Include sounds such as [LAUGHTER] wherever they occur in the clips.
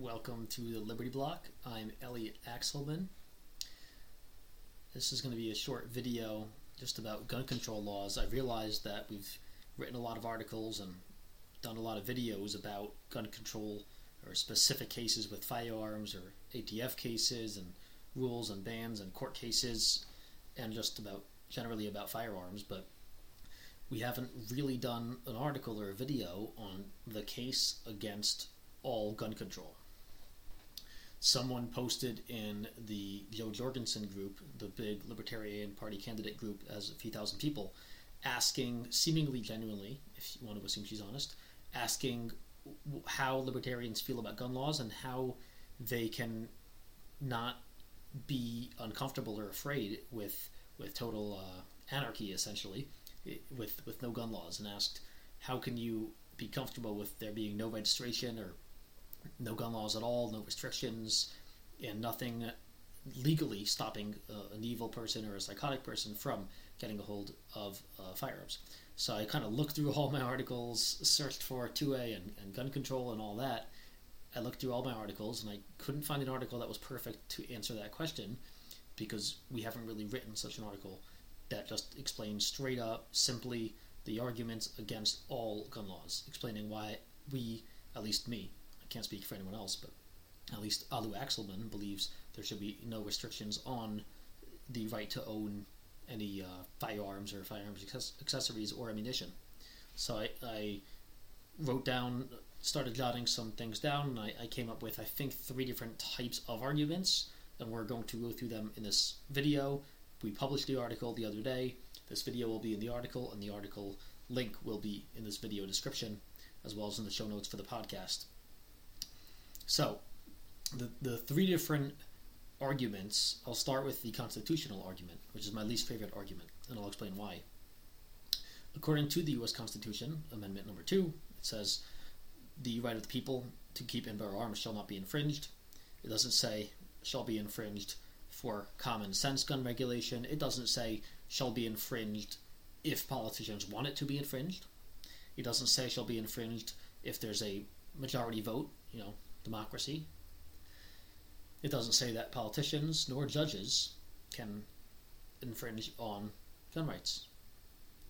Welcome to the Liberty Block. I'm Alu Axelman. This is going to be a short video just about gun control laws. I realized that we've written a lot of articles and done a lot of videos about gun control or specific cases with firearms or ATF cases and rules and bans and court cases and just about generally about firearms, but we haven't really done an article or a video on the case against all gun control someone posted in the Jo Jorgensen group, the big Libertarian Party candidate group, as a few thousand people, asking, seemingly genuinely, if you want to assume she's honest, asking how libertarians feel about gun laws and how they can not be uncomfortable or afraid with with total uh, anarchy, essentially, with with no gun laws, and asked how can you be comfortable with there being no registration or no gun laws at all, no restrictions, and nothing legally stopping uh, an evil person or a psychotic person from getting a hold of uh, firearms. So I kind of looked through all my articles, searched for 2A and, and gun control and all that. I looked through all my articles and I couldn't find an article that was perfect to answer that question because we haven't really written such an article that just explains straight up, simply, the arguments against all gun laws, explaining why we, at least me, can't speak for anyone else, but at least Alu Axelman believes there should be no restrictions on the right to own any uh, firearms or firearms accessories or ammunition. So I, I, wrote down, started jotting some things down, and I, I, came up with, I think, three different types of arguments, and we're going to go through them in this video. We published the article the other day. This video will be in the article, and the article link will be in this video description, as well as in the show notes for the podcast. So, the, the three different arguments, I'll start with the constitutional argument, which is my least favorite argument, and I'll explain why. According to the U.S. Constitution, Amendment number two, it says the right of the people to keep and bear arms shall not be infringed. It doesn't say shall be infringed for common sense gun regulation. It doesn't say shall be infringed if politicians want it to be infringed. It doesn't say shall be infringed if there's a majority vote, you know, democracy. It doesn't say that politicians nor judges can infringe on gun rights.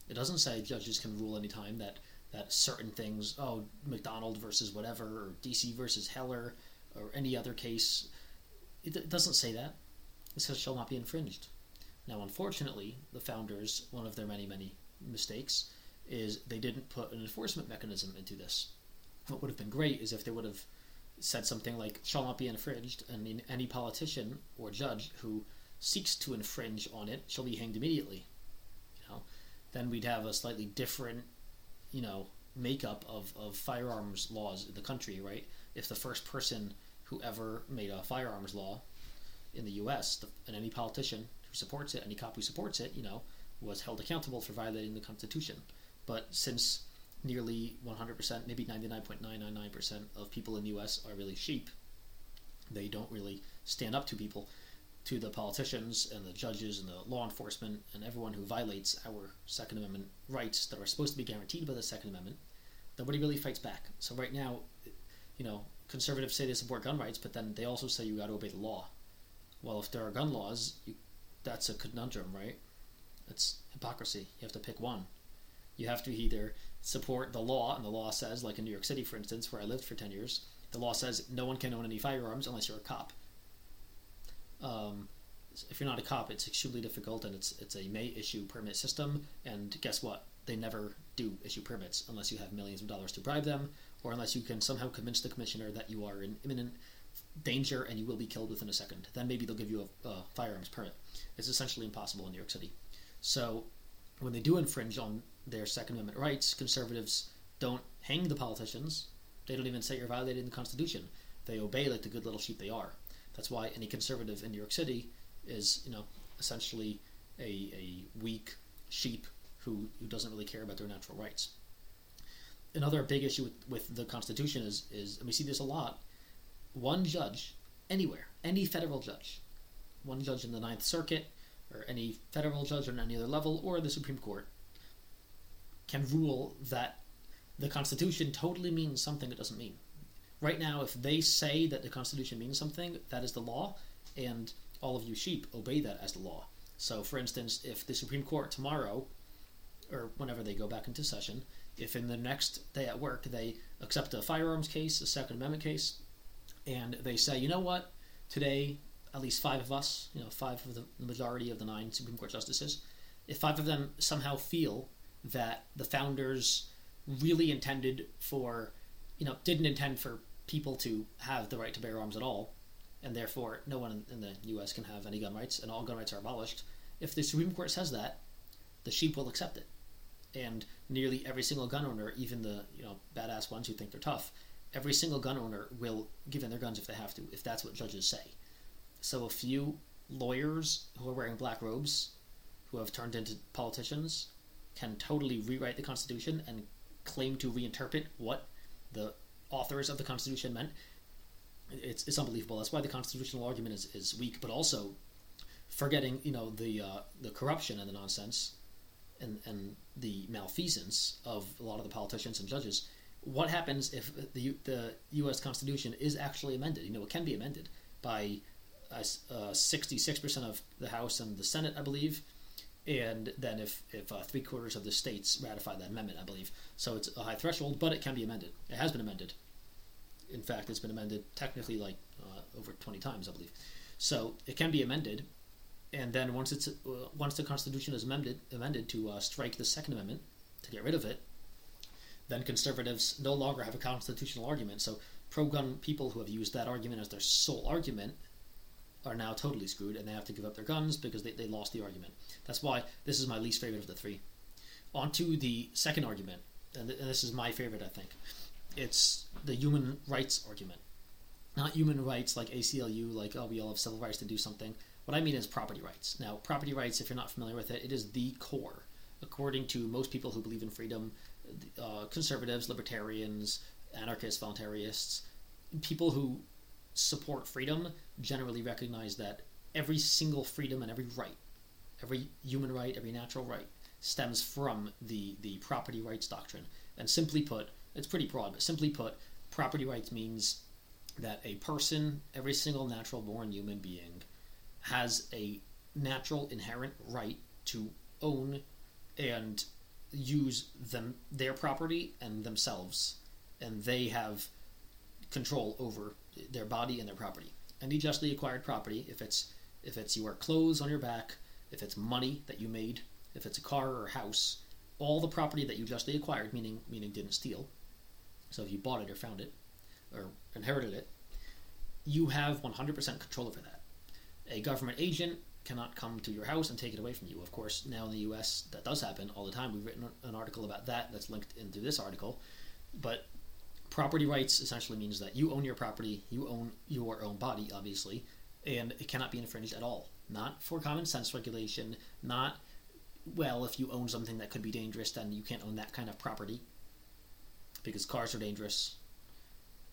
It doesn't say judges can rule anytime that, that certain things, oh, McDonald versus whatever, or DC versus Heller, or any other case. It, it doesn't say that. It says shall not be infringed. Now, unfortunately, the founders, one of their many, many mistakes, is they didn't put an enforcement mechanism into this. What would have been great is if they would have said something like shall not be infringed, and any politician or judge who seeks to infringe on it shall be hanged immediately. You know, then we'd have a slightly different, you know, makeup of, of firearms laws in the country, right? If the first person who ever made a firearms law in the U.S. The, and any politician who supports it, any cop who supports it, you know, was held accountable for violating the Constitution. But since nearly 100%, maybe 99.999% of people in the US are really sheep. They don't really stand up to people, to the politicians and the judges and the law enforcement and everyone who violates our Second Amendment rights that are supposed to be guaranteed by the Second Amendment. Nobody really fights back. So right now, you know, conservatives say they support gun rights, but then they also say you got to obey the law. Well, if there are gun laws, you, that's a conundrum, right? It's hypocrisy. You have to pick one. You have to either support the law, and the law says, like in New York City, for instance, where I lived for 10 years, the law says no one can own any firearms unless you're a cop. Um, if you're not a cop, it's extremely difficult, and it's it's a may issue permit system. And guess what? They never do issue permits unless you have millions of dollars to bribe them, or unless you can somehow convince the commissioner that you are in imminent danger and you will be killed within a second. Then maybe they'll give you a, a firearms permit. It's essentially impossible in New York City. So when they do infringe on their Second Amendment rights, conservatives don't hang the politicians. They don't even say you're violating the Constitution. They obey like the good little sheep they are. That's why any conservative in New York City is, you know, essentially a, a weak sheep who, who doesn't really care about their natural rights. Another big issue with, with the Constitution is, is, and we see this a lot, one judge anywhere, any federal judge, one judge in the Ninth Circuit, or any federal judge on any other level, or the Supreme Court, can rule that the Constitution totally means something it doesn't mean. Right now, if they say that the Constitution means something, that is the law, and all of you sheep obey that as the law. So, for instance, if the Supreme Court tomorrow, or whenever they go back into session, if in the next day at work they accept a firearms case, a Second Amendment case, and they say, you know what, today at least five of us, you know, five of the, majority of the nine Supreme Court justices, if five of them somehow feel that the founders really intended for, you know, didn't intend for people to have the right to bear arms at all, and therefore no one in the U.S. can have any gun rights, and all gun rights are abolished. If the Supreme Court says that, the sheep will accept it, and nearly every single gun owner, even the you know badass ones who think they're tough, every single gun owner will give in their guns if they have to, if that's what judges say. So a few lawyers who are wearing black robes, who have turned into politicians, can totally rewrite the Constitution and claim to reinterpret what the authors of the Constitution meant. It's, it's unbelievable. That's why the constitutional argument is, is weak, but also forgetting, you know, the uh, the corruption and the nonsense and, and the malfeasance of a lot of the politicians and judges. What happens if the the U.S. Constitution is actually amended? You know, it can be amended by sixty-six percent of the House and the Senate, I believe, and then if if uh, three quarters of the states ratify that amendment, I believe. So it's a high threshold, but it can be amended. It has been amended. In fact, it's been amended technically like uh, over twenty times, I believe. So it can be amended, and then once it's uh, once the Constitution is amended amended to uh, strike the Second Amendment to get rid of it, then conservatives no longer have a constitutional argument. So pro-gun people who have used that argument as their sole argument are now totally screwed and they have to give up their guns because they, they lost the argument. That's why this is my least favorite of the three. On to the second argument, and, th- and this is my favorite, I think. It's the human rights argument. Not human rights like ACLU, like, oh, we all have civil rights to do something. What I mean is property rights. Now, property rights, if you're not familiar with it, it is the core. According to most people who believe in freedom, uh, conservatives, libertarians, anarchists, voluntarists, people who support freedom generally recognize that every single freedom and every right, every human right, every natural right, stems from the, the property rights doctrine. And simply put, it's pretty broad, but simply put, property rights means that a person, every single natural born human being, has a natural inherent right to own and use them their property and themselves and they have control over their body and their property. Any justly acquired property, if it's if it's your clothes on your back, if it's money that you made, if it's a car or a house, all the property that you justly acquired, meaning meaning didn't steal. So if you bought it or found it or inherited it, you have 100% control over that. A government agent cannot come to your house and take it away from you. Of course, now in the US that does happen all the time. We've written an article about that that's linked into this article. But property rights essentially means that you own your property, you own your own body, obviously, and it cannot be infringed at all. Not for common sense regulation, not, well, if you own something that could be dangerous, then you can't own that kind of property. Because cars are dangerous,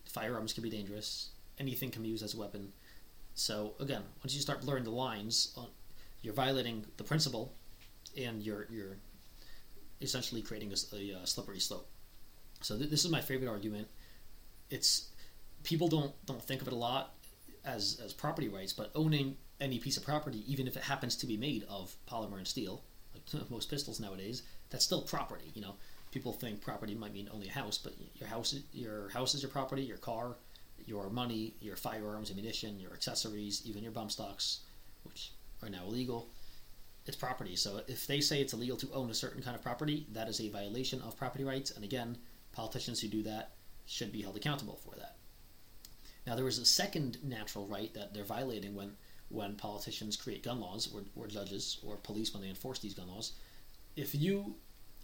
firearms can be dangerous, anything can be used as a weapon. So, again, once you start blurring the lines, uh, you're violating the principle and you're, you're essentially creating a, a slippery slope. So th- this is my favorite argument. It's people don't don't think of it a lot as as property rights, but owning any piece of property, even if it happens to be made of polymer and steel, like [LAUGHS] most pistols nowadays, that's still property. You know, people think property might mean only a house, but your house your house is your property, your car, your money, your firearms, ammunition, your accessories, even your bump stocks, which are now illegal. It's property. So if they say it's illegal to own a certain kind of property, that is a violation of property rights. And again, Politicians who do that should be held accountable for that. Now, there is a second natural right that they're violating when, when politicians create gun laws, or, or judges, or police when they enforce these gun laws. If you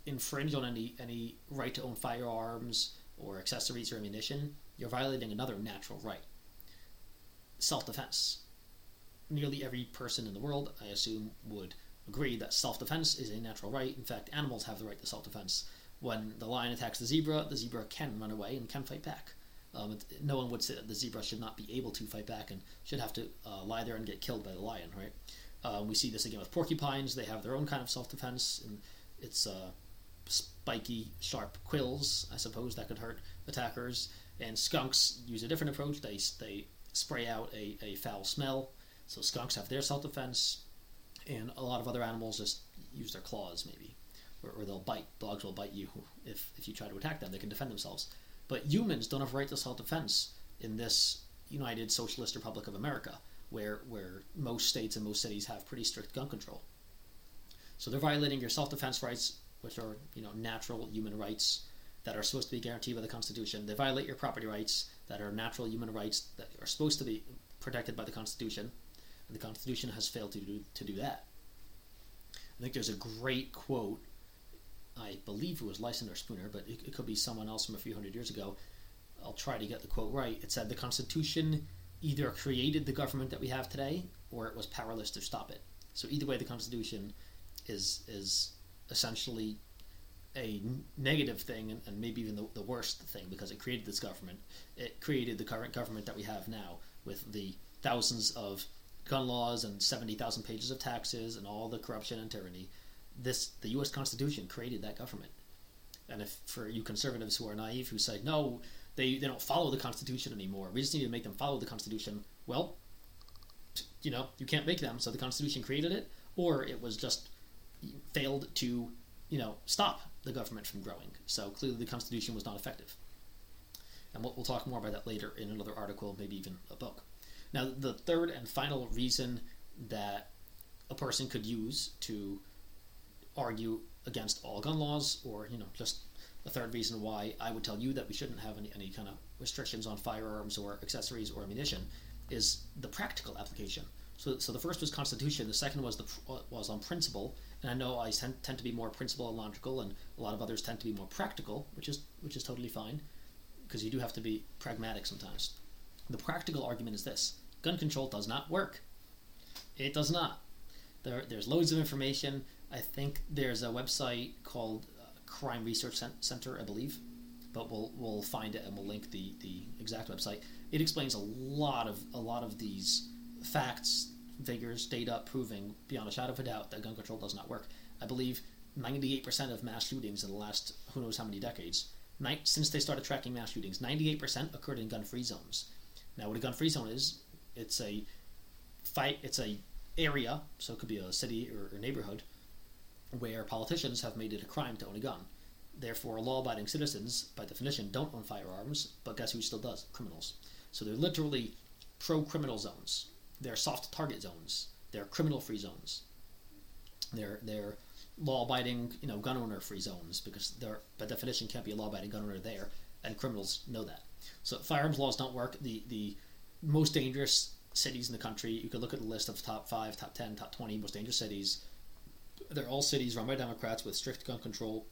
infringe on any, any right to own firearms or accessories or ammunition, you're violating another natural right self defense. Nearly every person in the world, I assume, would agree that self defense is a natural right. In fact, animals have the right to self defense when the lion attacks the zebra, the zebra can run away and can fight back. Um, no one would say that the zebra should not be able to fight back and should have to uh, lie there and get killed by the lion, right? Uh, we see this again with porcupines. They have their own kind of self defense, and it's uh, spiky, sharp quills, I suppose, that could hurt attackers. And skunks use a different approach. They they spray out a, a foul smell. So skunks have their self defense, and a lot of other animals just use their claws maybe, or, or they'll bite. Dogs will bite you if if you try to attack them. They can defend themselves. But humans don't have right to self defense in this United Socialist Republic of America, where where most states and most cities have pretty strict gun control. So they're violating your self defense rights, which are you know natural human rights that are supposed to be guaranteed by the Constitution. They violate your property rights that are natural human rights that are supposed to be protected by the Constitution, and the Constitution has failed to do to do that. I think there's a great quote. I believe it was Lysander Spooner, but it, it could be someone else from a few hundred years ago. I'll try to get the quote right. It said the Constitution either created the government that we have today, or it was powerless to stop it. So either way, the Constitution is is essentially a negative thing and, and maybe even the, the, worst thing because it created this government. It created the current government that we have now with the thousands of gun laws and 70,000 pages of taxes and all the corruption and tyranny. This the US Constitution created that government. And if for you conservatives who are naive who say no, they, they don't follow the Constitution anymore. We just need to make them follow the Constitution. Well, you know, you can't make them, so the Constitution created it, or it was just failed to, you know, stop the government from growing. So clearly the Constitution was not effective. And we'll, we'll talk more about that later in another article, maybe even a book. Now, the third and final reason that a person could use to argue against all gun laws, or you know, just a third reason why I would tell you that we shouldn't have any, any kind of restrictions on firearms or accessories or ammunition, is the practical application. So, so the first was constitution. The second was the was on principle, and I know I tend, tend to be more principle and logical, and a lot of others tend to be more practical, which is which is totally fine, because you do have to be pragmatic sometimes. The practical argument is this: gun control does not work. It does not. There, there's loads of information. I think there's a website called uh, Crime Research Center, I believe, but we'll we'll find it and we'll link the the exact website. It explains a lot of a lot of these facts, figures, data proving beyond a shadow of a doubt that gun control does not work. I believe 98% of mass shootings in the last who knows how many decades, since they started tracking mass shootings, 98% occurred in gun-free zones. Now, what a gun-free zone is, it's a fight, it's a area, so it could be a city or, or neighborhood, where politicians have made it a crime to own a gun. Therefore, law-abiding citizens, by definition, don't own firearms. But guess who still does? Criminals. So they're literally pro-criminal zones they're soft target zones. They're criminal free zones. They're they're law abiding, you know, gun owner free zones because there by definition can't be a law abiding gun owner there, and criminals know that. So firearms laws don't work. The the most dangerous cities in the country, you could look at the list of top five, top ten, top twenty most dangerous cities. They're all cities run by Democrats with strict gun control.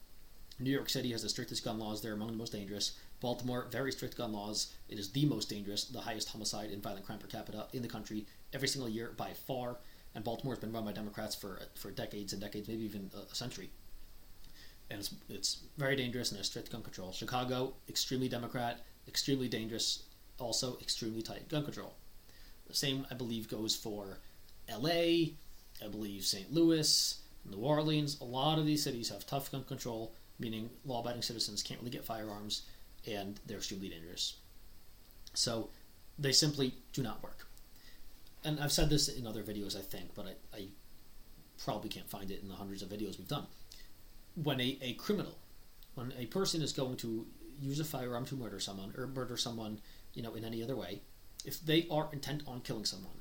New York City has the strictest gun laws. They're among the most dangerous. Baltimore, very strict gun laws. It is the most dangerous, the highest homicide and violent crime per capita in the country every single year by far. And Baltimore has been run by Democrats for for decades and decades, maybe even a century. And it's, it's very dangerous and there's strict gun control. Chicago, extremely Democrat, extremely dangerous, also extremely tight gun control. The same, I believe, goes for L.A., I believe St. Louis, New Orleans. A lot of these cities have tough gun control, meaning law-abiding citizens can't really get firearms and they're extremely dangerous. So they simply do not work. And I've said this in other videos, I think, but I, I probably can't find it in the hundreds of videos we've done. When a, a criminal, when a person is going to use a firearm to murder someone or murder someone, you know, in any other way, if they are intent on killing someone,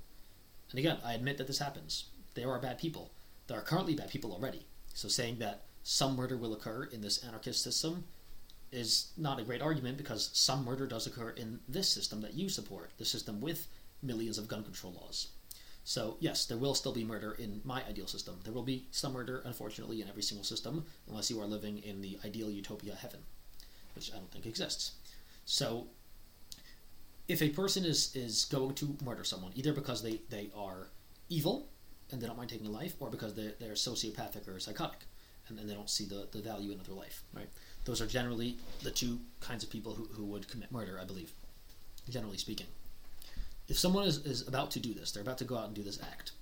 and again, I admit that this happens. There are bad people. There are currently bad people already. So saying that some murder will occur in this anarchist system is not a great argument because some murder does occur in this system that you support, the system with millions of gun control laws. So, yes, there will still be murder in my ideal system. There will be some murder, unfortunately, in every single system, unless you are living in the ideal utopia heaven, which I don't think exists. So, if a person is, is going to murder someone, either because they, they are evil and they don't mind taking a life, or because they're, they're sociopathic or psychotic and, and they don't see the, the value in another life, right? Those are generally the two kinds of people who, who would commit murder, I believe, generally speaking. If someone is, is about to do this, they're about to go out and do this act,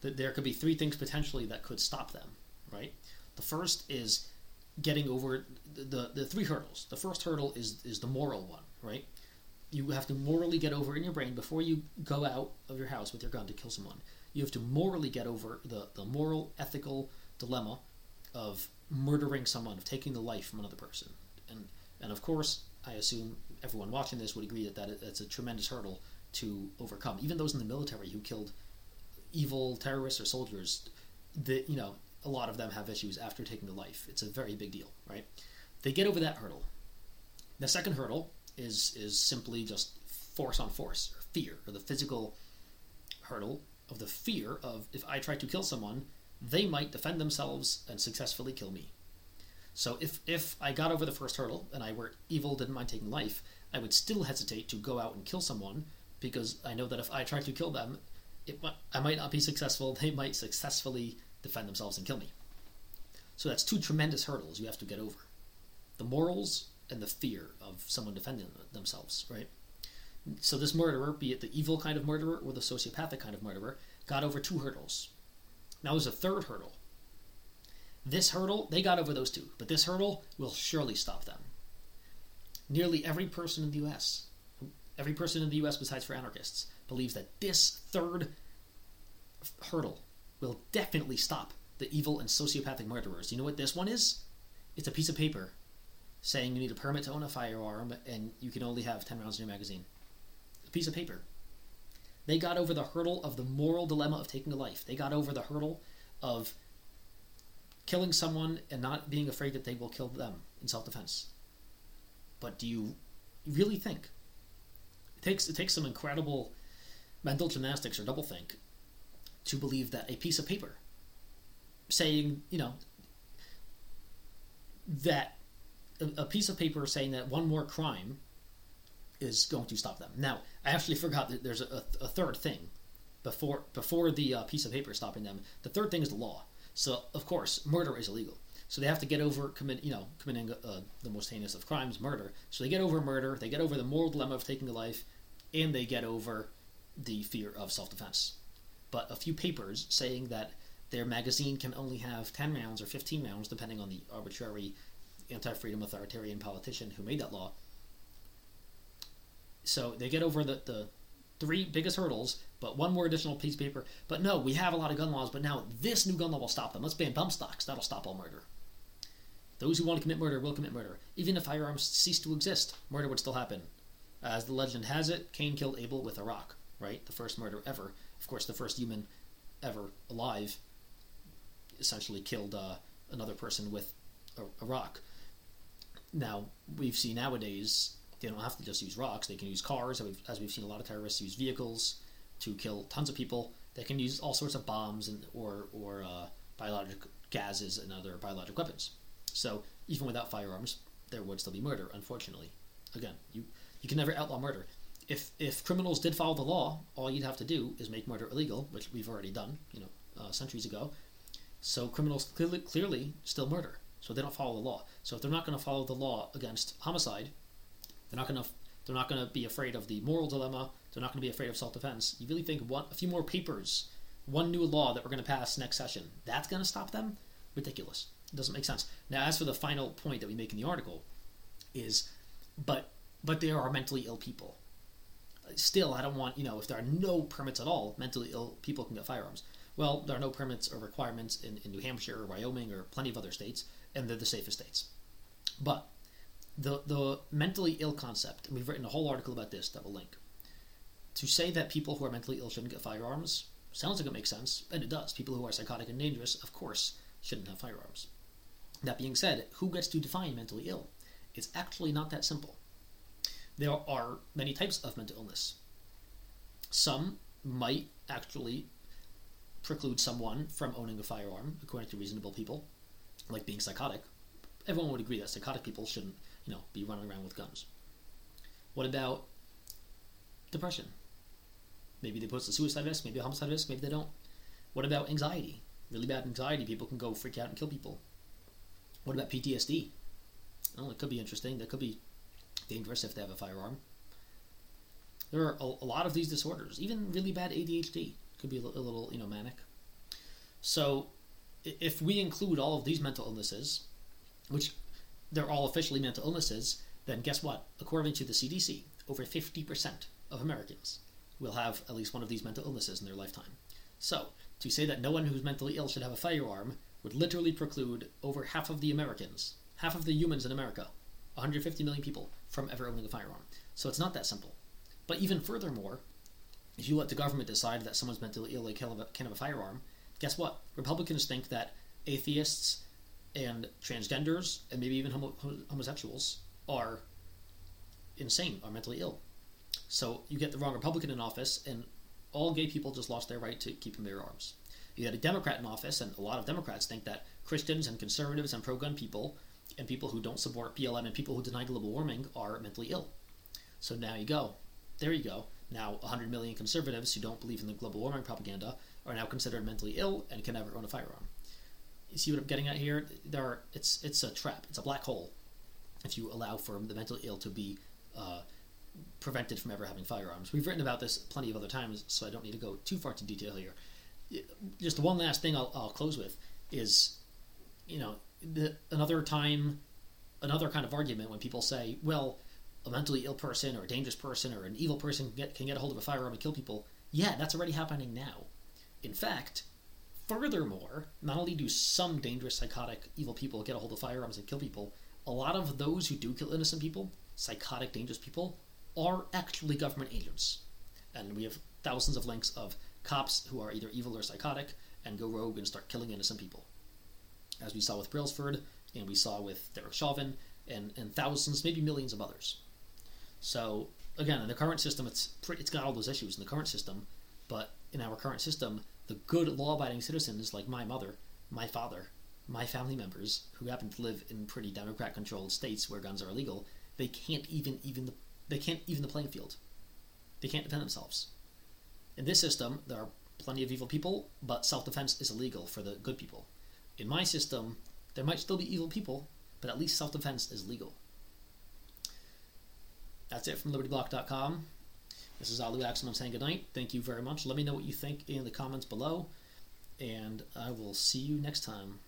that there could be three things potentially that could stop them, right? The first is getting over the, the, the three hurdles. The first hurdle is, is the moral one, right? You have to morally get over in your brain before you go out of your house with your gun to kill someone. You have to morally get over the, the moral, ethical dilemma of murdering someone, of taking the life from another person. And and of course, I assume everyone watching this would agree that, that that's a tremendous hurdle to overcome. Even those in the military who killed evil terrorists or soldiers, the you know a lot of them have issues after taking the life. It's a very big deal, right? They get over that hurdle. The second hurdle is is simply just force on force or fear or the physical hurdle of the fear of if I try to kill someone, they might defend themselves and successfully kill me. So if if I got over the first hurdle and I were evil, didn't mind taking life, I would still hesitate to go out and kill someone because I know that if I try to kill them, it, I might not be successful. [LAUGHS] They might successfully defend themselves and kill me. So that's two tremendous hurdles you have to get over: the morals and the fear of someone defending themselves. Right. So this murderer, be it the evil kind of murderer or the sociopathic kind of murderer, got over two hurdles. Now there's a third hurdle. This hurdle, they got over those two, but this hurdle will surely stop them. Nearly every person in the U.S., every person in the U.S. besides for anarchists, believes that this third hurdle will definitely stop the evil and sociopathic murderers. You know what this one is? It's a piece of paper saying you need a permit to own a firearm and you can only have 10 rounds in your magazine. Piece of paper. They got over the hurdle of the moral dilemma of taking a life. They got over the hurdle of killing someone and not being afraid that they will kill them in self defense. But do you really think it takes it takes some incredible mental gymnastics or doublethink to believe that a piece of paper saying, you know, that a, a piece of paper saying that one more crime is going to stop them. Now, I actually forgot that there's a, a third thing before before the uh, piece of paper stopping them. The third thing is the law. So, of course, murder is illegal. So they have to get over commit, you know, committing uh, the most heinous of crimes, murder. So they get over murder, they get over the moral dilemma of taking a life, and they get over the fear of self-defense. But a few papers saying that their magazine can only have 10 rounds or 15 rounds, depending on the arbitrary anti-freedom authoritarian politician who made that law. So they get over the, the three biggest hurdles, but one more additional piece of paper. But no, we have a lot of gun laws, but now this new gun law will stop them. Let's ban bump stocks. That'll stop all murder. Those who want to commit murder will commit murder. Even if firearms cease to exist, murder would still happen. As the legend has it, Cain killed Abel with a rock, right? The first murder ever. Of course, the first human ever alive essentially killed uh, another person with a, a rock. Now, we've seen nowadays they don't have to just use rocks. They can use cars, as we've seen a lot of terrorists use vehicles to kill tons of people. They can use all sorts of bombs and or or uh, biologic gases and other biologic weapons. So even without firearms, there would still be murder. Unfortunately, again, you you can never outlaw murder. If if criminals did follow the law, all you'd have to do is make murder illegal, which we've already done, you know, uh, centuries ago. So criminals clearly clearly still murder. So they don't follow the law. So if they're not going to follow the law against homicide, they're not going to they're not to be afraid of the moral dilemma. They're not going to be afraid of self-defense. You really think one a few more papers, one new law that we're going to pass next session, that's going to stop them? Ridiculous. It doesn't make sense. Now, as for the final point that we make in the article, is but but there are mentally ill people. Still, I don't want you know if there are no permits at all, mentally ill people can get firearms. Well, there are no permits or requirements in, in New Hampshire or Wyoming or plenty of other states, and they're the safest states. But the the mentally ill concept, and we've written a whole article about this that will link. To say that people who are mentally ill shouldn't get firearms sounds like it makes sense, and it does. People who are psychotic and dangerous, of course, shouldn't have firearms. That being said, who gets to define mentally ill? It's actually not that simple. There are many types of mental illness. Some might actually preclude someone from owning a firearm, according to reasonable people, like being psychotic. Everyone would agree that psychotic people shouldn't you know, be running around with guns. What about depression? Maybe they post a suicide risk, maybe a homicide risk, maybe they don't. What about anxiety? Really bad anxiety, people can go freak out and kill people. What about PTSD? Oh, it could be interesting. That could be dangerous if they have a firearm. There are a, a lot of these disorders. Even really bad ADHD could be a, a little, you know, manic. So, if we include all of these mental illnesses, which they're all officially mental illnesses, then guess what? According to the CDC, over 50% of Americans will have at least one of these mental illnesses in their lifetime. So, to say that no one who's mentally ill should have a firearm would literally preclude over half of the Americans, half of the humans in America, 150 million people, from ever owning a firearm. So it's not that simple. But even furthermore, if you let the government decide that someone's mentally ill, they can have a, can have a firearm, guess what? Republicans think that atheists and transgenders and maybe even homo- homosexuals are insane, are mentally ill. So you get the wrong Republican in office, and all gay people just lost their right to keep and bear arms. You had a Democrat in office, and a lot of Democrats think that Christians and conservatives and pro gun people and people who don't support BLM and people who deny global warming are mentally ill. So now you go. There you go. Now, 100 million conservatives who don't believe in the global warming propaganda are now considered mentally ill and can never own a firearm. You see what I'm getting at here? There are, it's, it's a trap. It's a black hole if you allow for the mentally ill to be uh, prevented from ever having firearms. We've written about this plenty of other times, so I don't need to go too far into detail here. Just one last thing I'll, I'll close with is, you know, the, another time, another kind of argument when people say, well, a mentally ill person or a dangerous person or an evil person can get, can get a hold of a firearm and kill people. Yeah, that's already happening now. In fact, furthermore, not only do some dangerous, psychotic, evil people get a hold of firearms and kill people, a lot of those who do kill innocent people, psychotic, dangerous people, are actually government agents. And we have thousands of links of cops who are either evil or psychotic and go rogue and start killing innocent people. As we saw with Brailsford, and we saw with Derek Chauvin, and, and thousands, maybe millions of others. So, again, in the current system, it's, it's got all those issues in the current system, but in our current system, the good law abiding citizens like my mother, my father, my family members who happen to live in pretty Democrat controlled states where guns are illegal, they can't even even the they can't even the playing field. They can't defend themselves. In this system, there are plenty of evil people, but self defense is illegal for the good people. In my system, there might still be evil people, but at least self defense is legal. That's it from LibertyBlock.com. This is Alu Axelman saying goodnight. Thank you very much. Let me know what you think in the comments below, and I will see you next time.